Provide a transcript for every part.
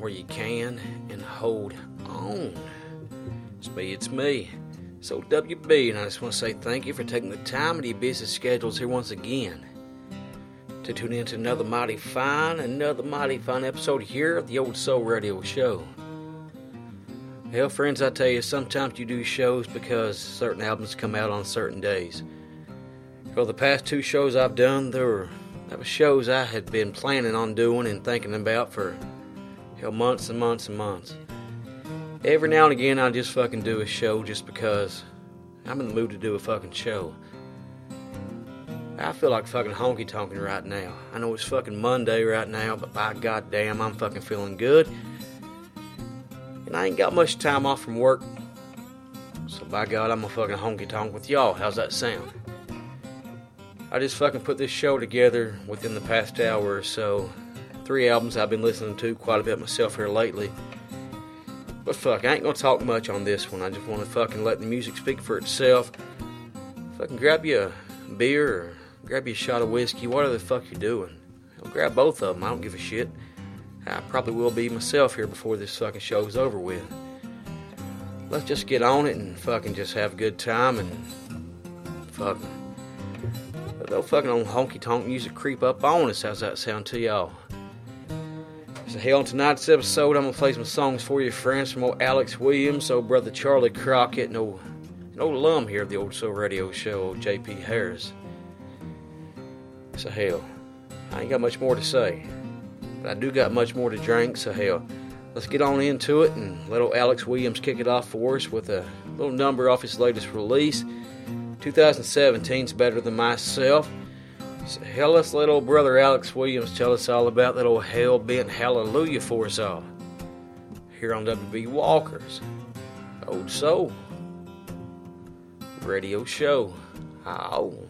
Where you can and hold on. Speed, it's me. So, WB, and I just want to say thank you for taking the time of your busy schedules here once again to tune in to another mighty fine, another mighty fine episode here of the Old Soul Radio Show. Hell, friends, I tell you, sometimes you do shows because certain albums come out on certain days. For the past two shows I've done, there were that was shows I had been planning on doing and thinking about for hell months and months and months. Every now and again, I just fucking do a show just because I'm in the mood to do a fucking show. I feel like fucking honky tonking right now. I know it's fucking Monday right now, but by goddamn, I'm fucking feeling good. And I ain't got much time off from work. So by God, I'm a fucking honky tonk with y'all. How's that sound? I just fucking put this show together within the past hour or so. Three albums I've been listening to quite a bit myself here lately. But fuck, I ain't gonna talk much on this one. I just wanna fucking let the music speak for itself. Fucking grab you a beer or grab you a shot of whiskey, whatever the fuck you're doing. I'll grab both of them, I don't give a shit. I probably will be myself here before this fucking show's over with. Let's just get on it and fucking just have a good time and fucking They'll fucking on honky tonk music creep up on us. How's that sound to y'all? So, hey, on tonight's episode, I'm gonna play some songs for you, friends, from old Alex Williams, old brother Charley Crockett, and old, an old alum here of the Old Soul Radio Show, old J.P. Harris. So, hell, I ain't got much more to say, but I do got much more to drink, so, hell, let's get on into it and let old Alex Williams kick it off for us with a little number off his latest release. 2017's better than myself. So hell, let's let old brother Alex Williams tell us all about that old hell bent hallelujah for us all. Here on WB Walkers, Old Soul Radio Show. Oh.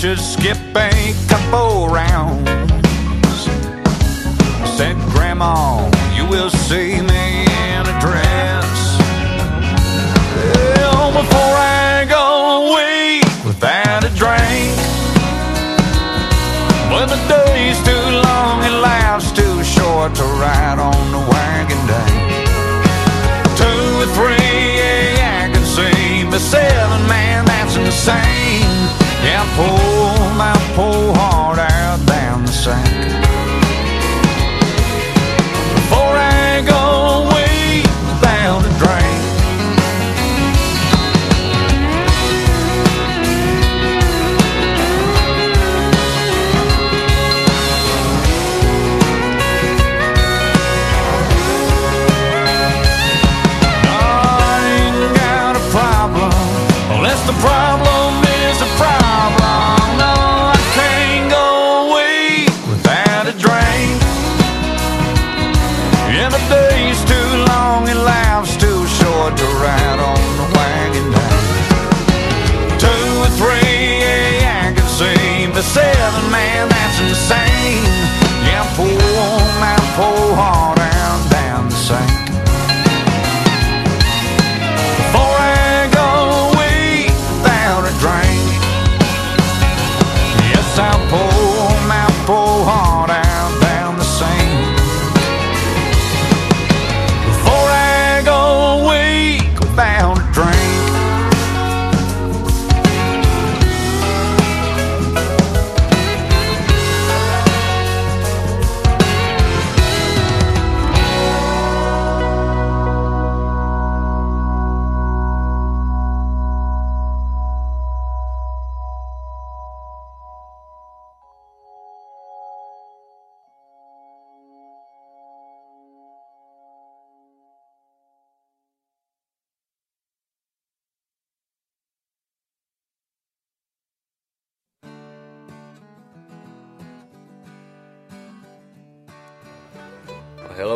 Should skip a couple rounds. Said, Grandma, you will see me in a dress. Well, before I go a week without a drink. When the day's too long and life's too short to ride on the wagon day. Two or three, yeah, I can see, but seven, man, that's insane. Pull my poor heart out down the sink.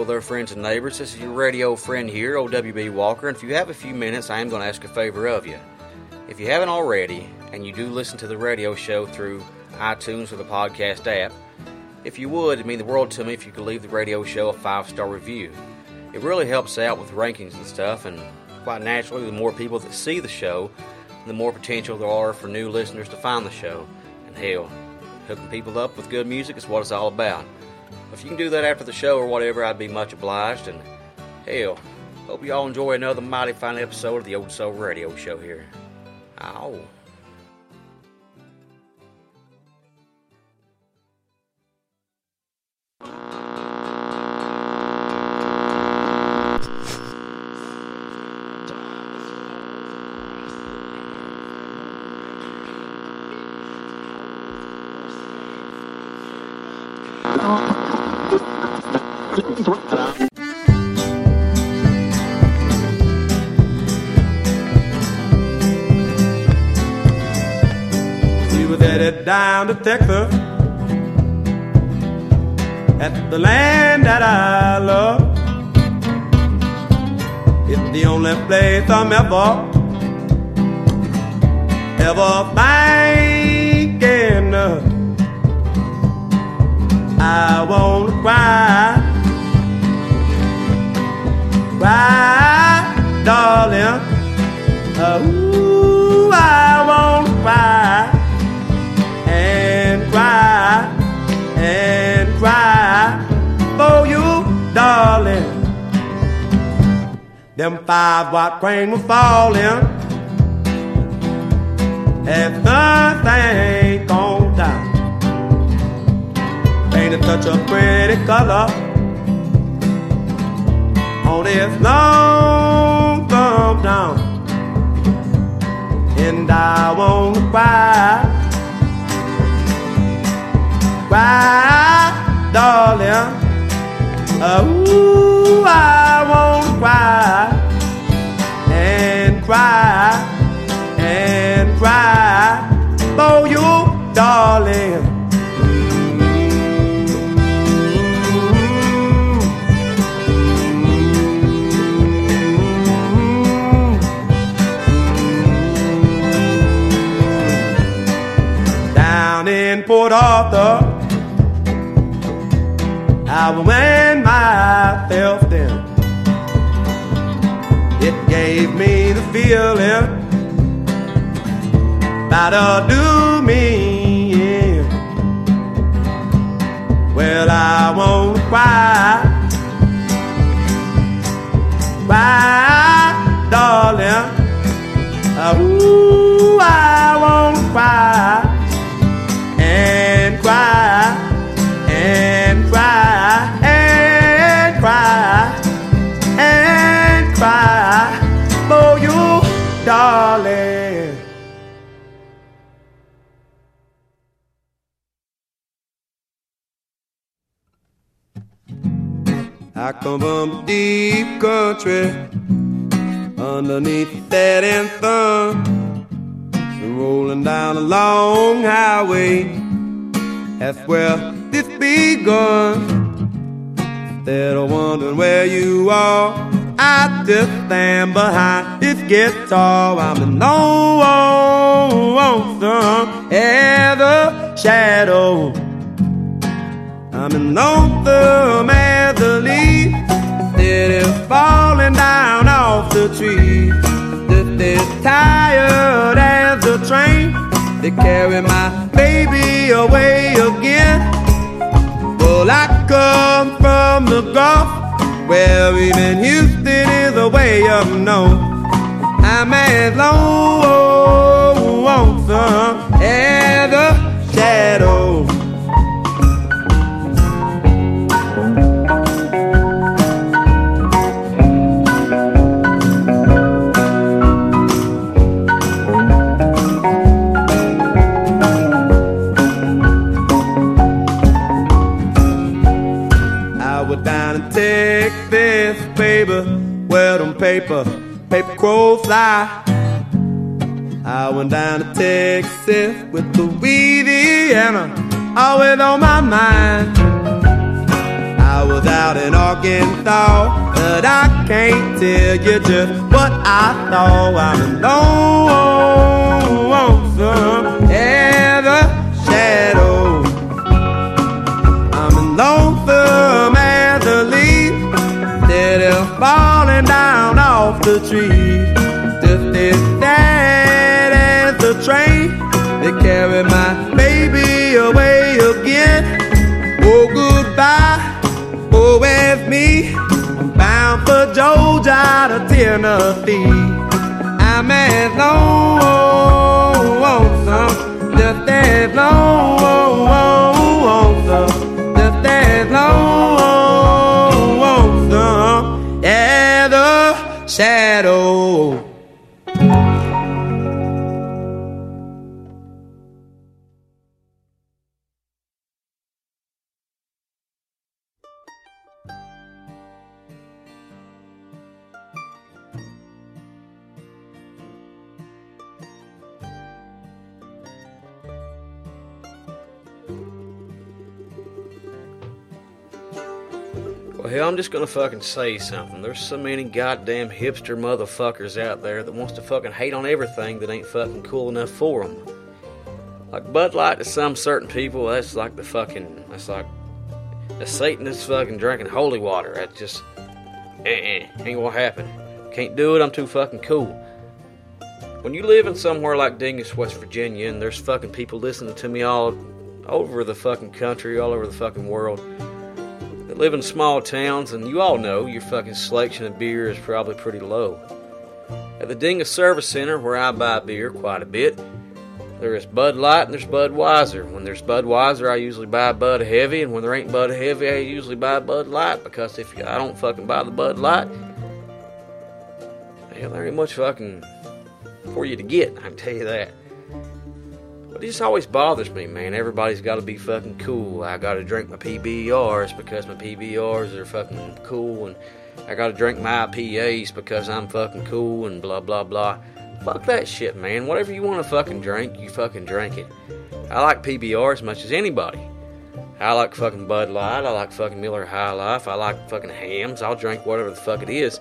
Well, hello friends and neighbors. This is your radio friend here, OWB Walker. And if you have a few minutes, I am going to ask a favor of you. If you haven't already, and you do listen to the radio show through iTunes or the podcast app, if you would, it'd mean the world to me if you could leave the radio show a five star review. It really helps out with rankings and stuff, and quite naturally, the more people that see the show, the more potential there are for new listeners to find the show. And hell, hooking people up with good music is what it's all about. If you can do that after the show or whatever, I'd be much obliged. And hell, hope you all enjoy another mighty fine episode of the Old Soul Radio Show here. Ow. We was headed down to Texas at the land that I love. It's the only place I'm ever, ever thinking of. I won't cry. Cry, darling. Oh, I won't cry and cry and cry for you, darling. Them five watt crane were falling as nothing gone down. Paint a touch of pretty color on this long come down. And I won't cry, cry, darling. Oh, I won't cry and cry Port Arthur, I ran myself down. It gave me the feeling that'll do me in. Well, I won't cry, cry, darling. Ooh, country underneath that anthem rolling down a long highway. That's where this begun. Instead of wondering where you are, I just stand behind this guitar. I'm in lonesome as a shadow. I'm in lonesome as a leaf is falling down off the tree. Just as tired as a train that carry my baby away again. Well, I come from the Gulf, where even Houston is a way up north. I'm as lonesome as a shadow. Paper, paper crow fly. I went down to Texas with Louisiana, always on my mind. I was out in Arkansas, but I can't tell you just what I thought. I'm lonesome the tree. Just as sad as the train that carried my baby away again. Oh, goodbye, oh, it's me. I'm bound for Georgia to Tennessee. I'm as lonesome, just as lonesome, just as lonesome shadow. I'm just gonna fucking say something. There's so many goddamn hipster motherfuckers out there that wants to fucking hate on everything that ain't fucking cool enough for them. Like Bud Light to some certain people, that's like the fucking, that's like, A Satanist fucking drinking holy water. That just, eh, ain't gonna happen. Can't do it, I'm too fucking cool. When you live in somewhere like Dingess, West Virginia, and there's fucking people listening to me all over the fucking country, all over the fucking world, that live in small towns, and you all know your fucking selection of beer is probably pretty low. At the Dingess Service Center, where I buy beer quite a bit, there is Bud Light and there's Budweiser. When there's Budweiser, I usually buy Bud Heavy, and when there ain't Bud Heavy, I usually buy Bud Light because if I don't fucking buy the Bud Light, hell, there ain't much fucking for you to get. I can tell you that. But it just always bothers me, man. Everybody's got to be fucking cool. I got to drink my PBRs because my PBRs are fucking cool, and I got to drink my IPAs because I'm fucking cool, and blah blah blah. Fuck that shit, man. Whatever you want to fucking drink, you fucking drink it. I like PBR as much as anybody. I like fucking Bud Light. I like fucking Miller High Life. I like fucking Hamm's. I'll drink whatever the fuck it is.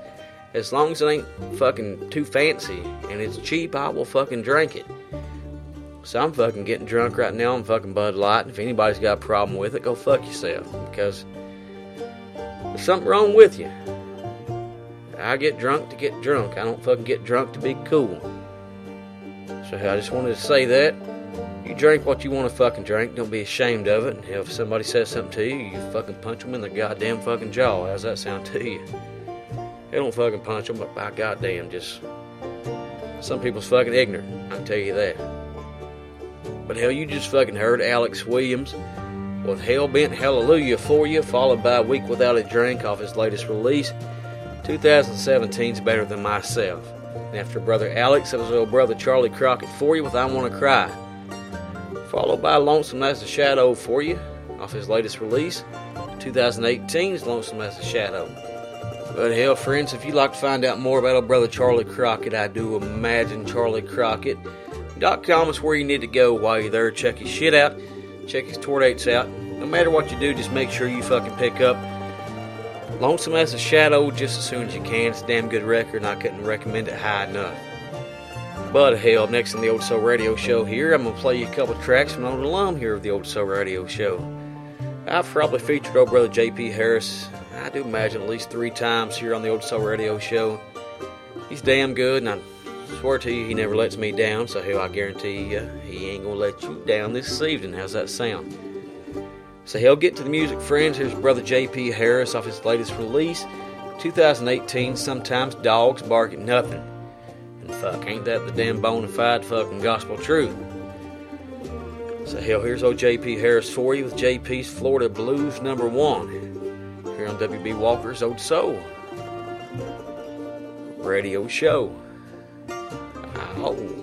As long as it ain't fucking too fancy and it's cheap, I will fucking drink it. So I'm fucking getting drunk right now on fucking Bud Light. And if anybody's got a problem with it, go fuck yourself. Because there's something wrong with you. I get drunk to get drunk. I don't fucking get drunk to be cool. So I just wanted to say that. You drink what you want to fucking drink. Don't be ashamed of it. And if somebody says something to you, you fucking punch them in the goddamn fucking jaw. How's that sound to you? They don't fucking punch them, but by goddamn, just some people's fucking ignorant. I can tell you that. But hell, you just fucking heard Alex Williams with Hell Bent Hallelujah for you, followed by a week without a drink off his latest release. 2017's better than myself. And after brother Alex, it was old brother Charley Crockett for you with I Wanna Cry. Followed by Lonesome as a Shadow for you off his latest release. 2018's Lonesome as a Shadow. But hell, friends, if you'd like to find out more about old brother Charley Crockett, I do imagine Charley Crockett.com is where you need to go while you're there. Check his shit out, check his tour dates out. No matter what you do, just make sure you fucking pick up Lonesome as a Shadow just as soon as you can. It's a damn good record, and I couldn't recommend it high enough. But hell, next on the Old Soul Radio Show here, I'm going to play you a couple tracks from an old alum here of the Old Soul Radio Show. I've probably featured old brother J.P. Harris, I do imagine at least three times here on the Old Soul Radio Show. He's damn good, and I swear to you, he never lets me down, so hell, I guarantee you, he ain't to let you down this evening. How's that sound? So he'll get to the music, friends. Here's brother J.P. Harris off his latest release, 2018. Sometimes dogs bark at nothing, and fuck, ain't that the damn bona fide fucking gospel truth? So hell, here's old J.P. Harris for you with J.P.'s Florida Blues number one here on W.B. Walker's Old Soul Radio Show. Ow. Yeah,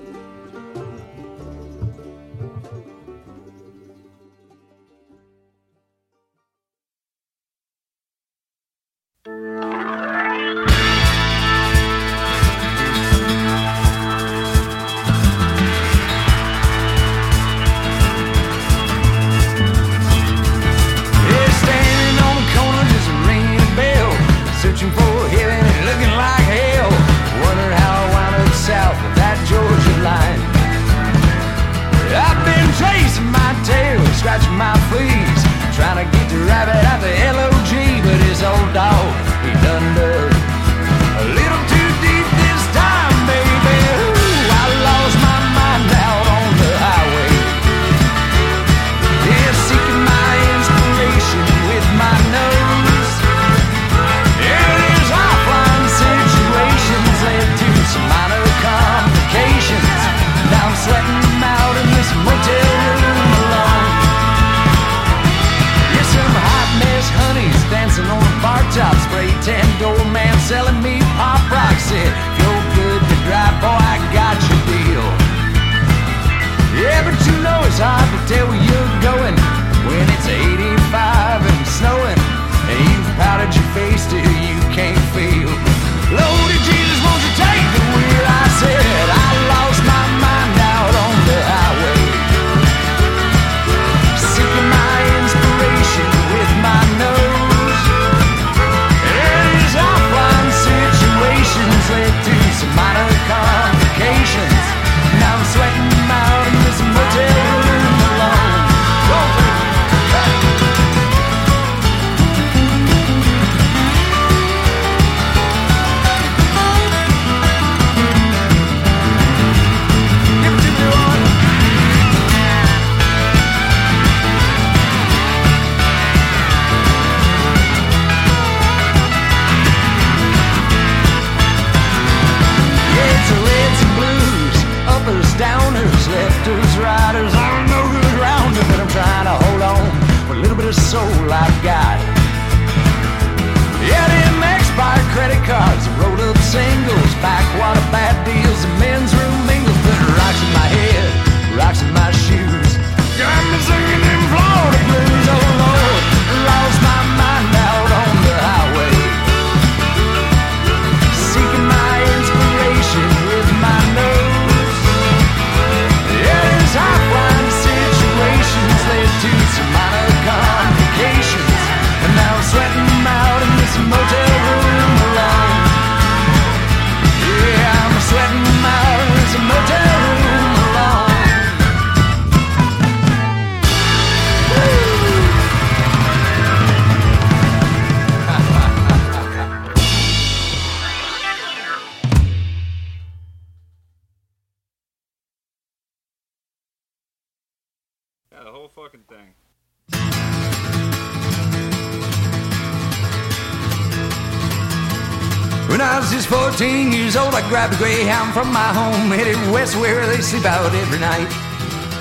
grab a greyhound from my home, headed west where they sleep out every night.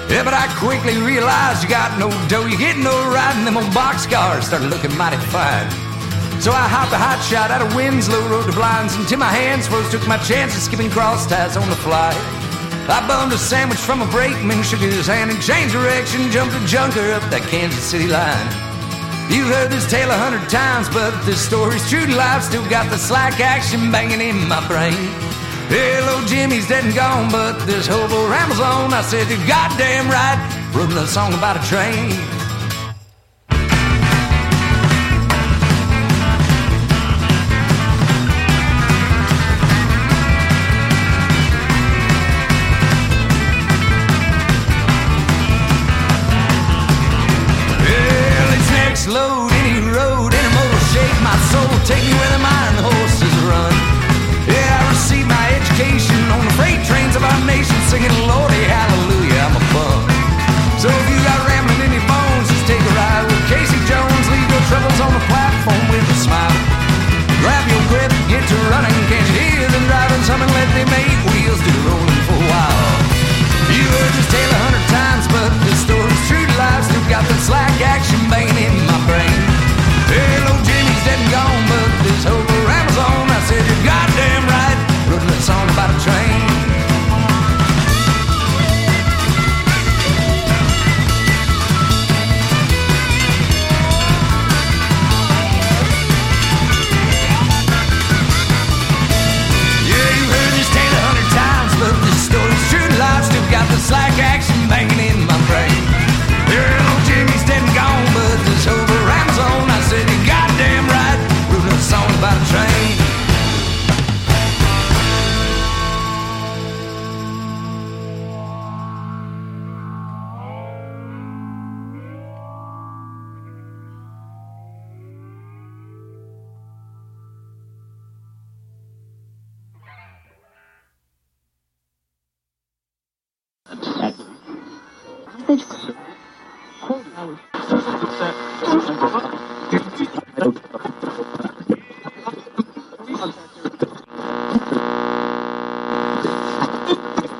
Yeah, but I quickly realized you got no dough, you get no ride, and them old boxcars start looking mighty fine. So I hopped a hot shot out of Winslow, rode the blinds until my hands froze, took my chances, skipping cross ties on the fly. I bummed a sandwich from a brakeman, shook his hand and changed direction, jumped a junker up that Kansas City line. You've heard this tale a hundred times, but this story's true to life. Still got the slack action banging in my brain. Hello, Jimmy's dead and gone, but this hobo rambles on. I said, You're goddamn right. Wrote another song about a train.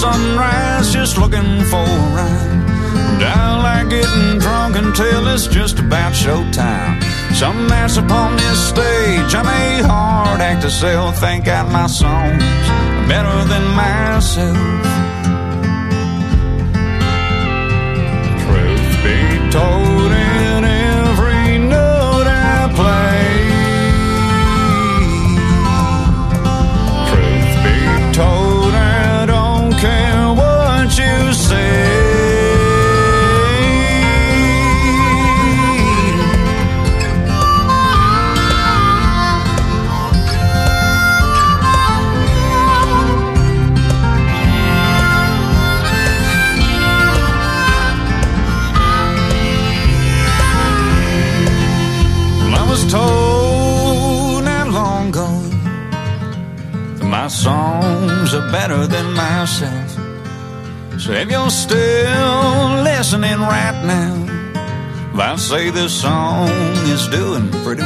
sunrise, just looking for a ride. I like getting drunk until it's just about showtime. Some nights upon this stage, I'm a hard act to sell. Think out my songs better than myself. Truth be told, say this song is doing pretty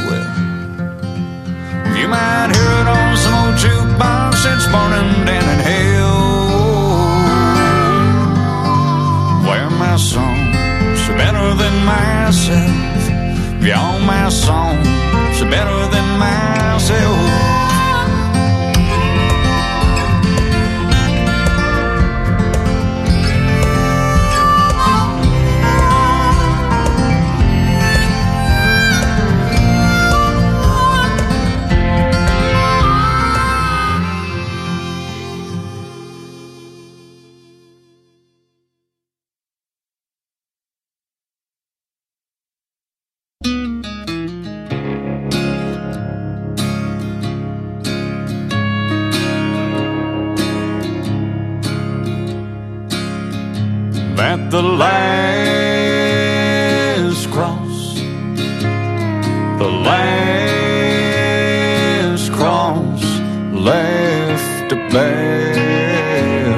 bear,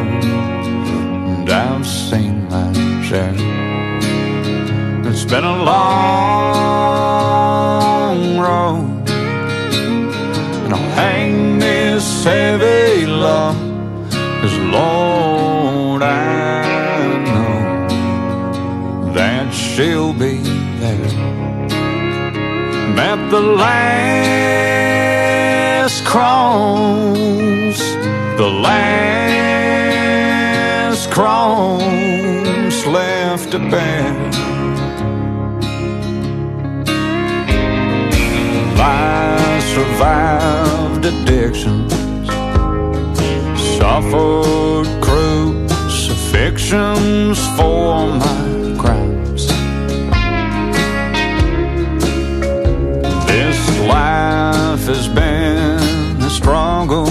and I've seen my share. It's been a long road, and I'll hang this heavy log, 'cause Lord, I know that she'll be there. At the last cross, left to. I survived addictions, suffered crucifixions for my crimes. This life has been a struggle,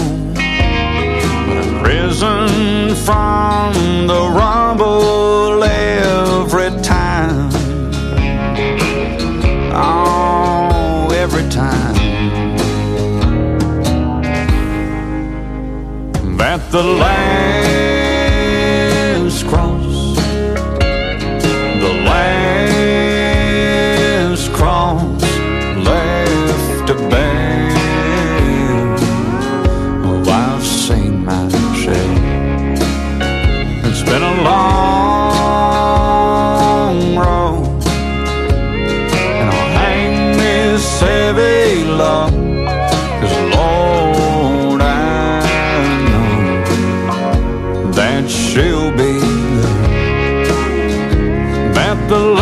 but I've risen from the rumble the last the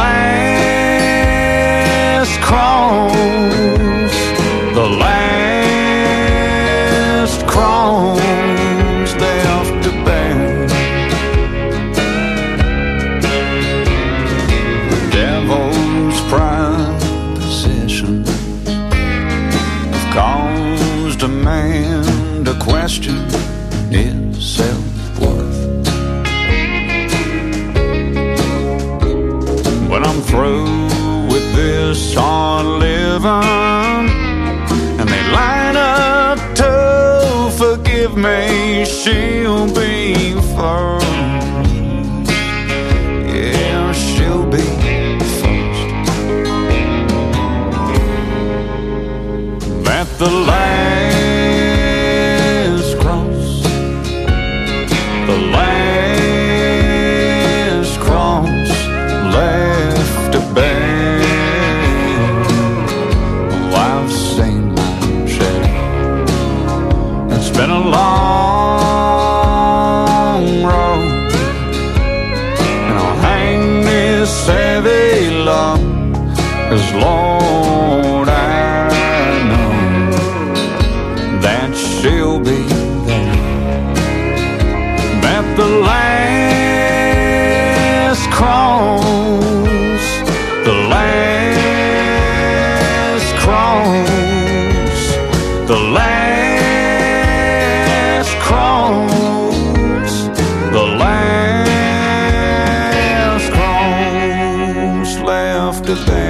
left to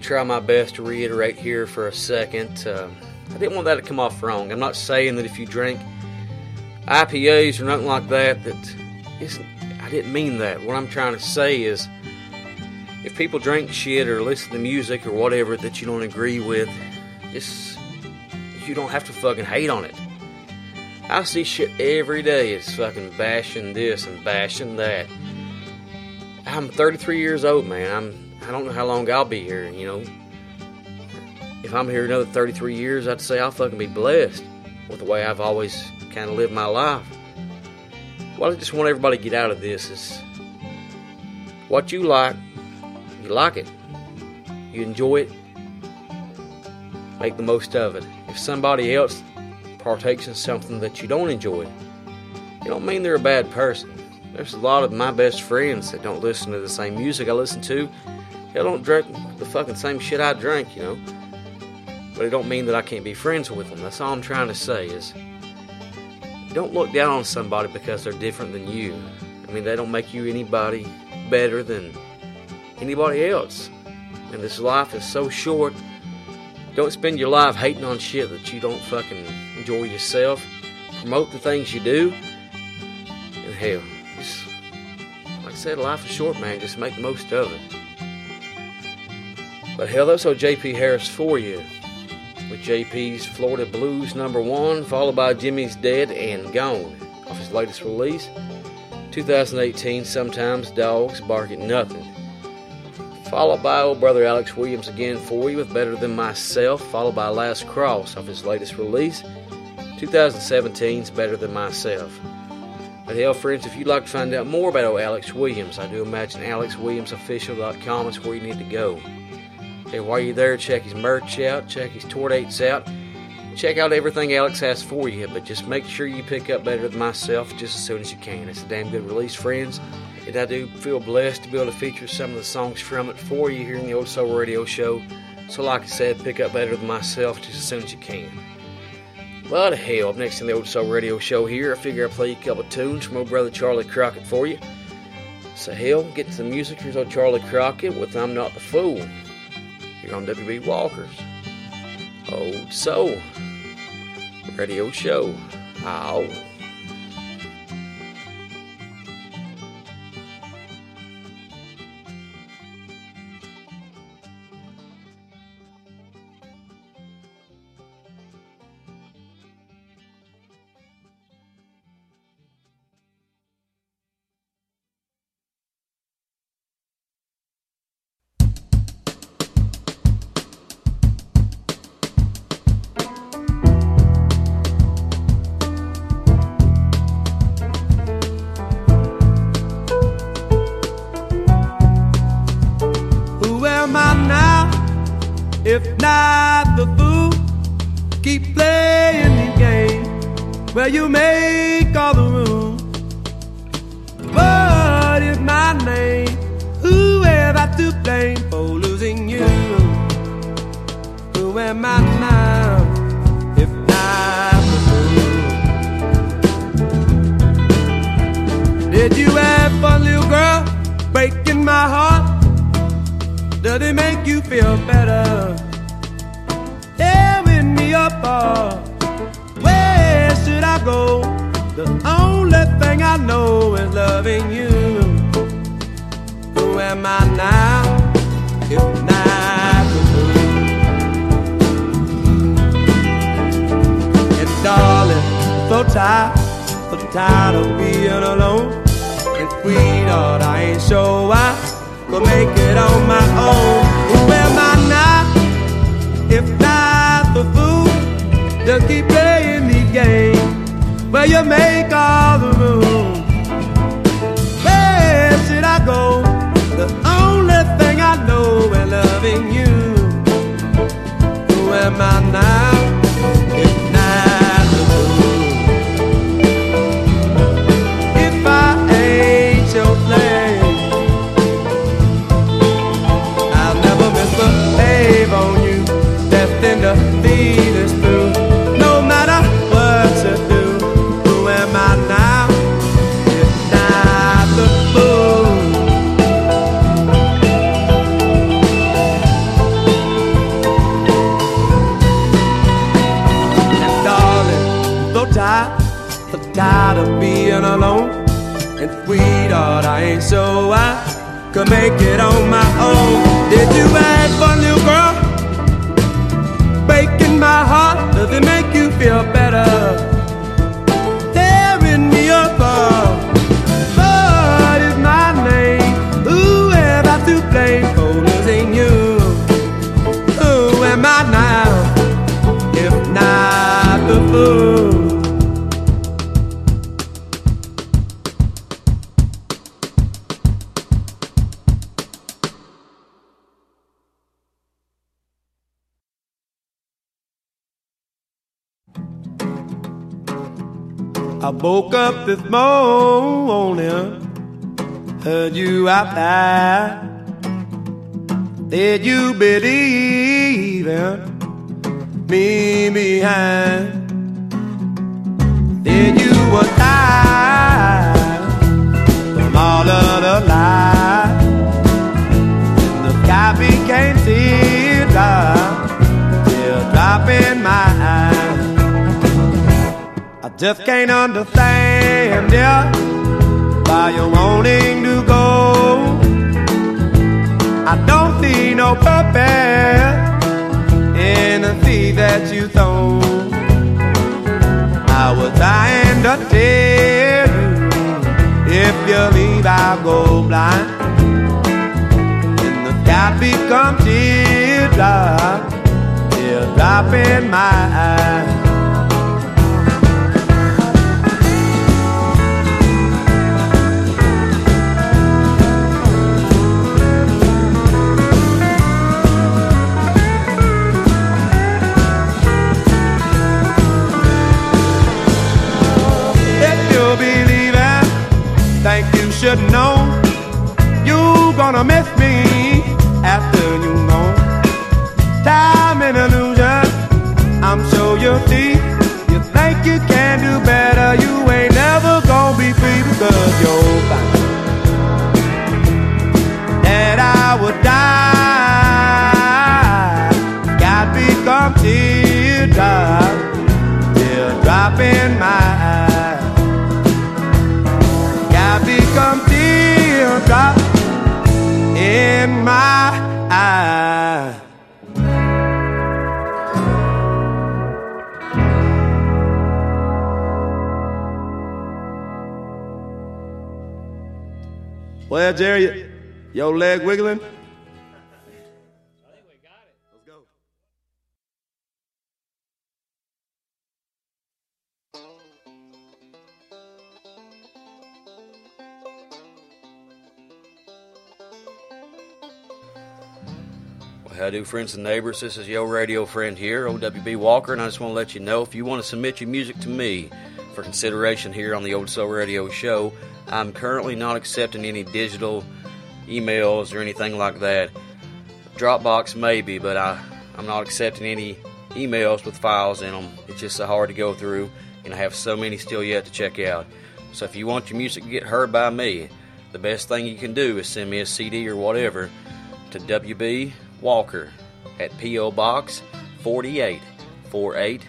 try my best to reiterate here for a second. Um, I didn't want that to come off wrong. I'm not saying that if you drink IPAs or nothing like that, that isn't. I didn't mean that. What I'm trying to say is, if people drink shit or listen to music or whatever that you don't agree with, just you don't have to fucking hate on it. I see shit every day. It's fucking bashing this and bashing that. I'm 33 years old, man. I'm I don't know how long I'll be here, you know. If I'm here another 33 years, I'd say I'll fucking be blessed with the way I've always kind of lived my life. What I just want everybody to get out of this is what you like, you like it. You enjoy it, make the most of it. If somebody else partakes in something that you don't enjoy, it don't mean they're a bad person. There's a lot of my best friends that don't listen to the same music I listen to. They don't drink the fucking same shit I drink, you know. But it don't mean that I can't be friends with them. That's all I'm trying to say is don't look down on somebody because they're different than you. I mean, they don't make you anybody better than anybody else. And this life is so short. Don't spend your life hating on shit that you don't fucking enjoy yourself. Promote the things you do. And hell, just like I said, life is short, man. Just make the most of it. But hell, that's how JP Harris for you. With JP's Florida Blues number one, followed by Jimmy's Dead and Gone off his latest release. 2018, Sometimes Dogs Bark at Nothing. Followed by old brother Alex Williams again for you with Better Than Myself, followed by Last Cross off his latest release. 2017's Better Than Myself. But hell, friends, if you'd like to find out more about old Alex Williams, I do imagine AlexWilliamsOfficial.com is where you need to go. And while you're there, check his merch out, check his tour dates out, check out everything Alex has for you. But just make sure you pick up Better Than Myself just as soon as you can. It's a damn good release, friends. And I do feel blessed to be able to feature some of the songs from it for you here in the Old Soul Radio Show. So, like I said, pick up Better Than Myself just as soon as you can. But hell, up next in the Old Soul Radio Show here, I figure I'll play a couple tunes from old brother Charley Crockett for you. So hell, get to the music. Here's old Charley Crockett with I'm Not the Fool. Here on WB Walker's oh, Old Soul Radio Show. Ow. you make all the room. What is my name? Who am I to blame for losing you? Who am I now? If not you? Did you have fun, little girl? Breaking my heart? Does it make you feel better? Tearing me apart. Go? The only thing I know is loving you. Who am I now? If not the. And darling, so tired, so tired of being alone. And sweetheart, I ain't sure I could make it on my own. Who am I now? If not the fool, just keep games where you make all the moves. Where should I go? The only thing I know is loving you. Who am I now? If not the fool? If I this morning, heard you out there. Did you believe in me behind? Did you was tired from all of the lies? The sky became teardrop, teardrop in my just can't understand, yeah, why you're wanting to go. I don't see no purpose in the seed that you sown. I was trying to tell you, if you leave, I'll go blind. And the sky become teardrop, teardrop in my eyes. Should know you gonna miss Well, Jerry, your leg wiggling? Let's go. Well, how do friends and neighbors? This is your radio friend here, OWB Walker, and I just want to let you know if you want to submit your music to me for consideration here on the Old Soul Radio Show, I'm currently not accepting any digital emails or anything like that. Dropbox maybe, but I, I'm not accepting any emails with files in them. It's just so hard to go through, and I have so many still yet to check out. So if you want your music to get heard by me, the best thing you can do is send me a CD or whatever to WB Walker at P.O. Box 4848,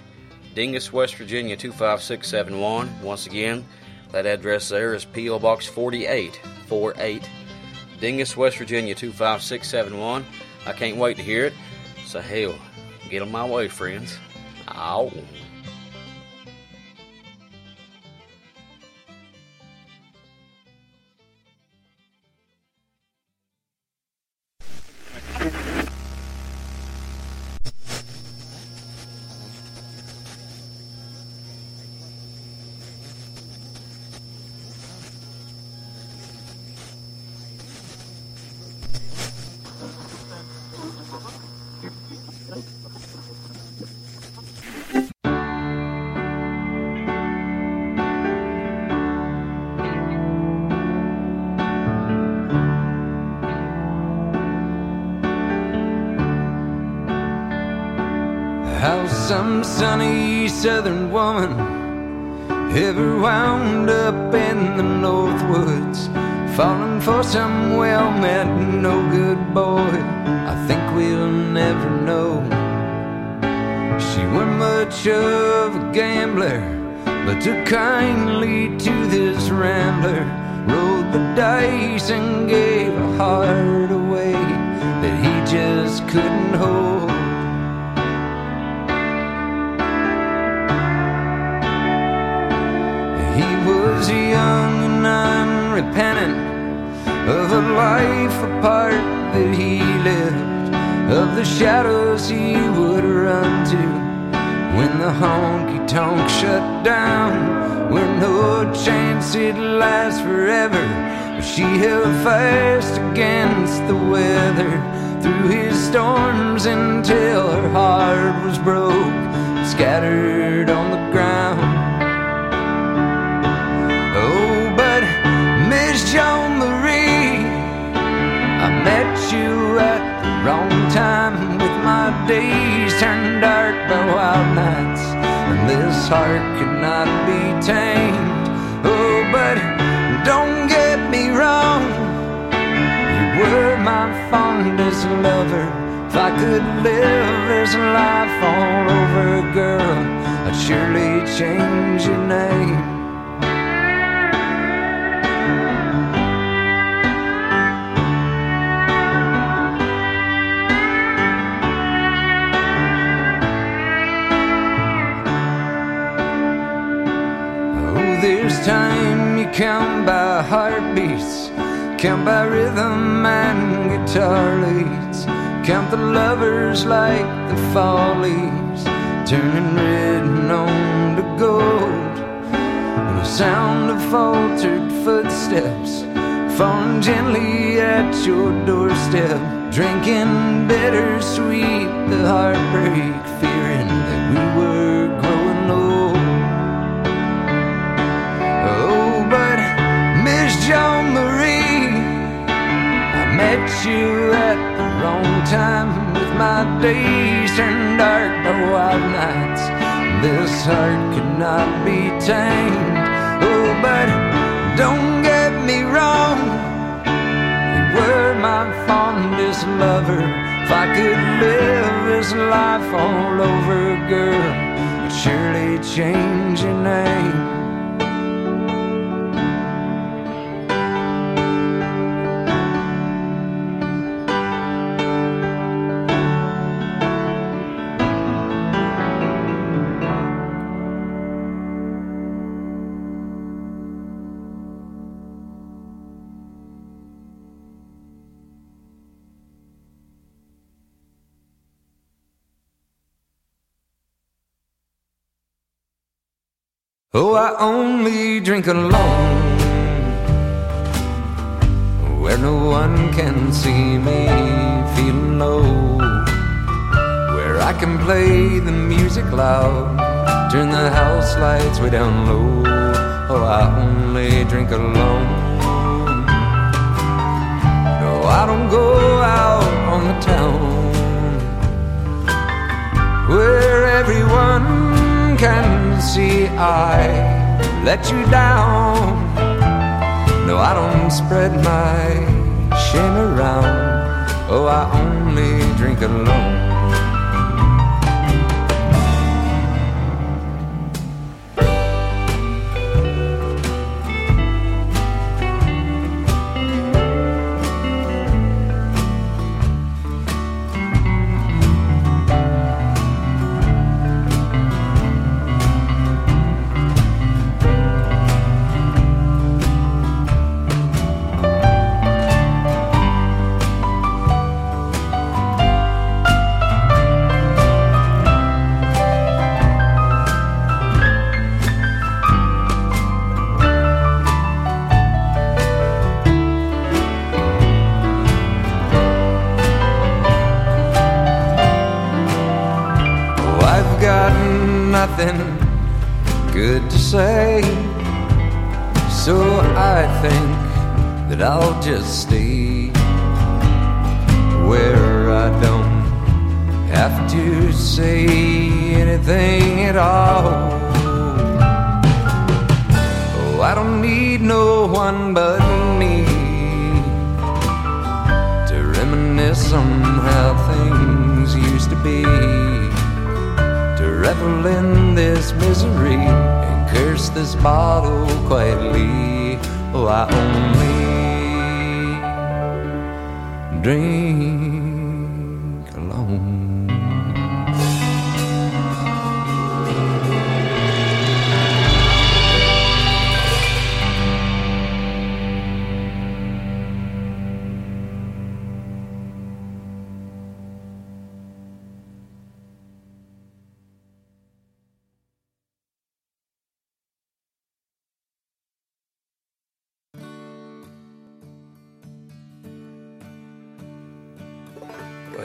Dingess, West Virginia 25671. Once again, that address there is P.O. Box 4848, Dingess, West Virginia 25671. I can't wait to hear it. So, hell, get on my way, friends. Ow. Southern woman ever wound up in the north woods, falling for some well met no good boy. I think we'll never know. She weren't much of a gambler, but took kindly to this rambler. Rolled the dice and gave the shadows he would run to when the honky tonk shut down. Where no chance it lasts forever, but she held fast against the weather through his storms until her heart was broke, scattered on the ground. Oh, but Miss Joan Marie, I met you wrong time with my days turned dark by wild nights, and this heart could not be tamed. Oh, but don't get me wrong, you were my fondest lover. If I could live this life all over, girl, I'd surely change your name. Count by heartbeats, count by rhythm and guitar leads, count the lovers like the fall leaves, turning red and on to gold. And the sound of faltered footsteps falling gently at your doorstep, drinking bittersweet the heartbreak, fearing you at the wrong time with my days turned dark by wild nights. This heart could not be tamed. Oh, but don't get me wrong, you were my fondest lover. If I could live this life all over, girl, I'd surely change your name. Oh, I only drink alone where no one can see me feeling low. Where I can play the music loud, turn the house lights way down low. Oh, I only drink alone. No, I don't go out on the town where everyone can see I let you down. No, I don't spread my shame around. Oh, I only drink alone.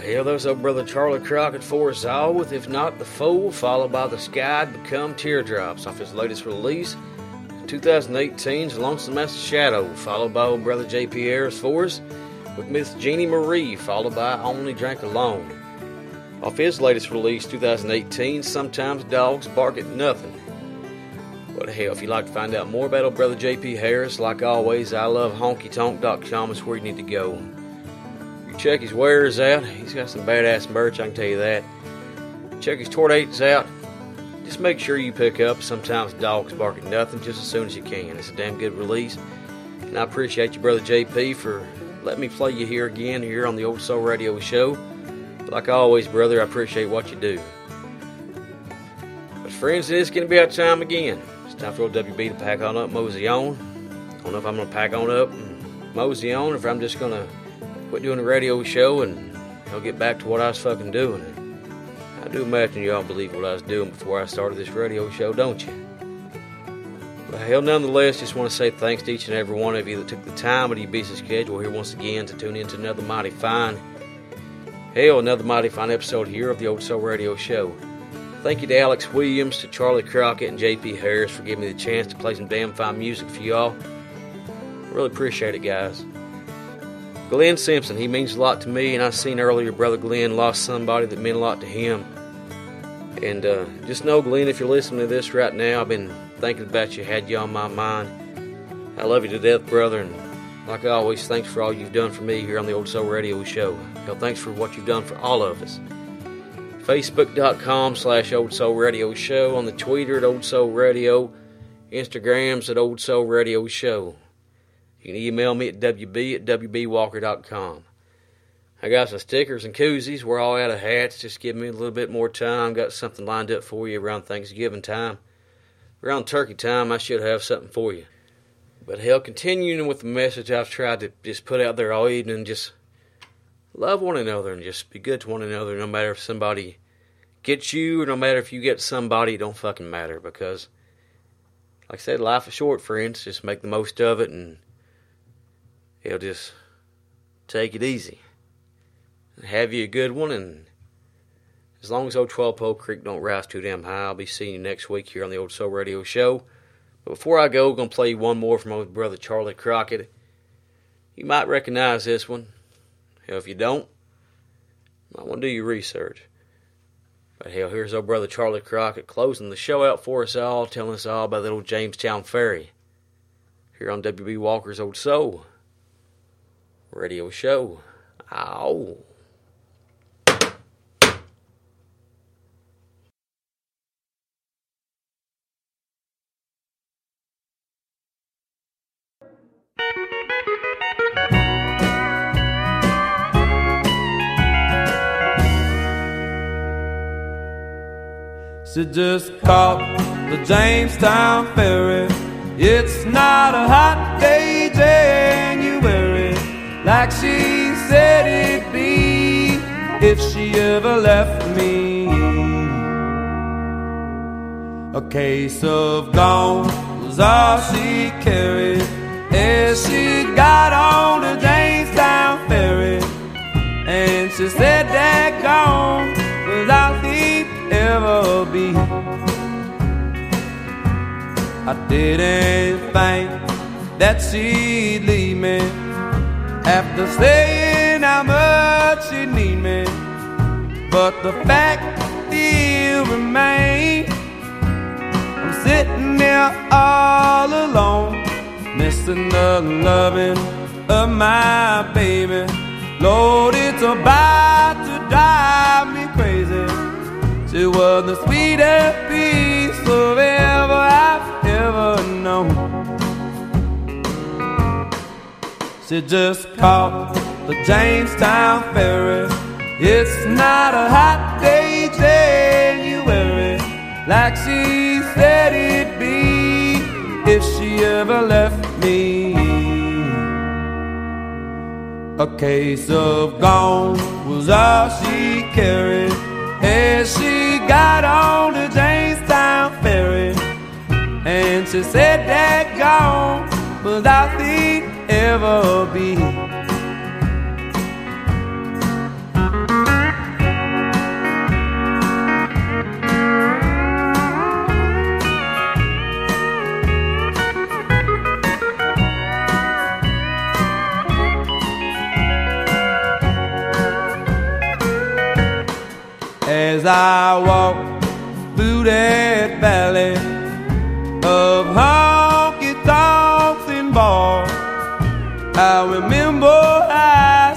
Hell, there's old brother Charley Crockett for us all with If Not the Fool, followed by The Sky Become Teardrops off his latest release, 2018's Lonesome as a Shadow, followed by old brother J.P. Harris for us with Miss Jeannie Marie, followed by Only Drank Alone. Off his latest release, 2018, Sometimes Dogs Bark at Nothing. But hell, if you'd like to find out more about old brother J.P. Harris, like always, I love honkytonk.com is where you need to go. Check his wares out. He's got some badass merch, I can tell you that. Check his tour dates out. Just make sure you pick up Sometimes Dogs Bark at Nothing just as soon as you can. It's a damn good release. And I appreciate you, brother JP, for letting me play you here again here on the Old Soul Radio Show. Like always, brother, I appreciate what you do. But friends, it is going to be our time again. It's time for old WB to pack on up, mosey on. I don't know if I'm going to pack on up and mosey on, or if I'm just going to quit doing the radio show and I'll get back to what I was fucking doing. I do imagine y'all believe what I was doing before I started this radio show, don't you? But hell, nonetheless, just want to say thanks to each and every one of you that took the time out of your busy schedule here once again to tune in to another mighty fine, hell, another mighty fine episode here of the Old Soul Radio Show. Thank you to Alex Williams, to Charley Crockett, and JP Harris for giving me the chance to play some damn fine music for y'all. Really appreciate it, guys. Glenn Simpson, he means a lot to me, and I seen earlier brother Glenn lost somebody that meant a lot to him. And uh, just know, Glenn, if you're listening to this right now, I've been thinking about you, had you on my mind. I love you to death, brother, and like I always, thanks for all you've done for me here on the Old Soul Radio Show. Hell, thanks for what you've done for all of us. Facebook.com slash Old Soul Radio Show, on the Twitter at Old Soul Radio, Instagrams at Old Soul Radio Show. You can email me at wb at wbwalker.com. I got some stickers and koozies. We're all out of hats. Just give me a little bit more time. Got something lined up for you around Thanksgiving time. Around turkey time, I should have something for you. But hell, continuing with the message I've tried to just put out there all evening, just love one another and just be good to one another no matter if somebody gets you or no matter if you get somebody, it don't fucking matter because, like I said, life is short, friends. Just make the most of it and He'll just take it easy. Have you a good one, and as long as old 12 Pole Creek don't rise too damn high, I'll be seeing you next week here on the Old Soul Radio Show. But before I go, I'm going to play one more from old brother Charley Crockett. You might recognize this one. Hell, if you don't, I want to do your research. But hell, here's old brother Charley Crockett closing the show out for us all, telling us all about the old Jamestown Ferry. Here on WB Walker's Old Soul Radio Show. Ow. She just caught the Jamestown Ferry. It's not a hot day, January, like she said it'd be if she ever left me. A case of gone was all she carried as she got on the Jamestown Ferry. And she said that gone was all he'd ever be. I didn't think that she'd leave me after saying how much she need me. But the fact still remains I'm sitting there all alone, missing the loving of my baby. Lord, it's about to drive me crazy. She was the sweetest piece of ever I've ever known. She just caught the Jamestown Ferry. It's not a hot day, January, like she said it'd be if she ever left me. A case of gone was all she carried as she got on the Jamestown Ferry. And she said that gone was all she'd ever be. as I walk through that I remember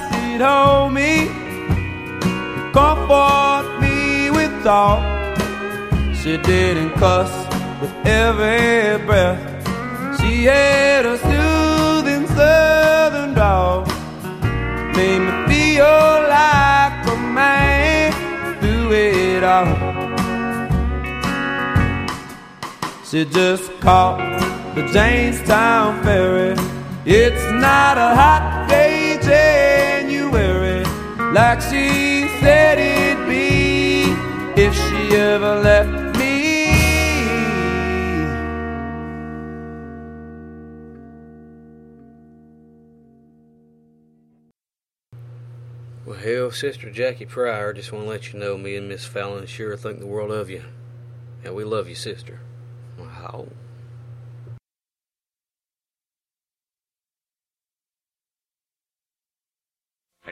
she'd hold me, comfort me with talk. She didn't cuss with every breath. She had a soothing southern drawl, made me feel like a man through it all. She just caught the Jamestown Ferry. It's not a hot day, January, like she said it'd be if she ever left me. Well, hell, Sister Jackie Pryor, just want to let you know me and Miss Fallon sure think the world of you. And we love you, sister. Wow.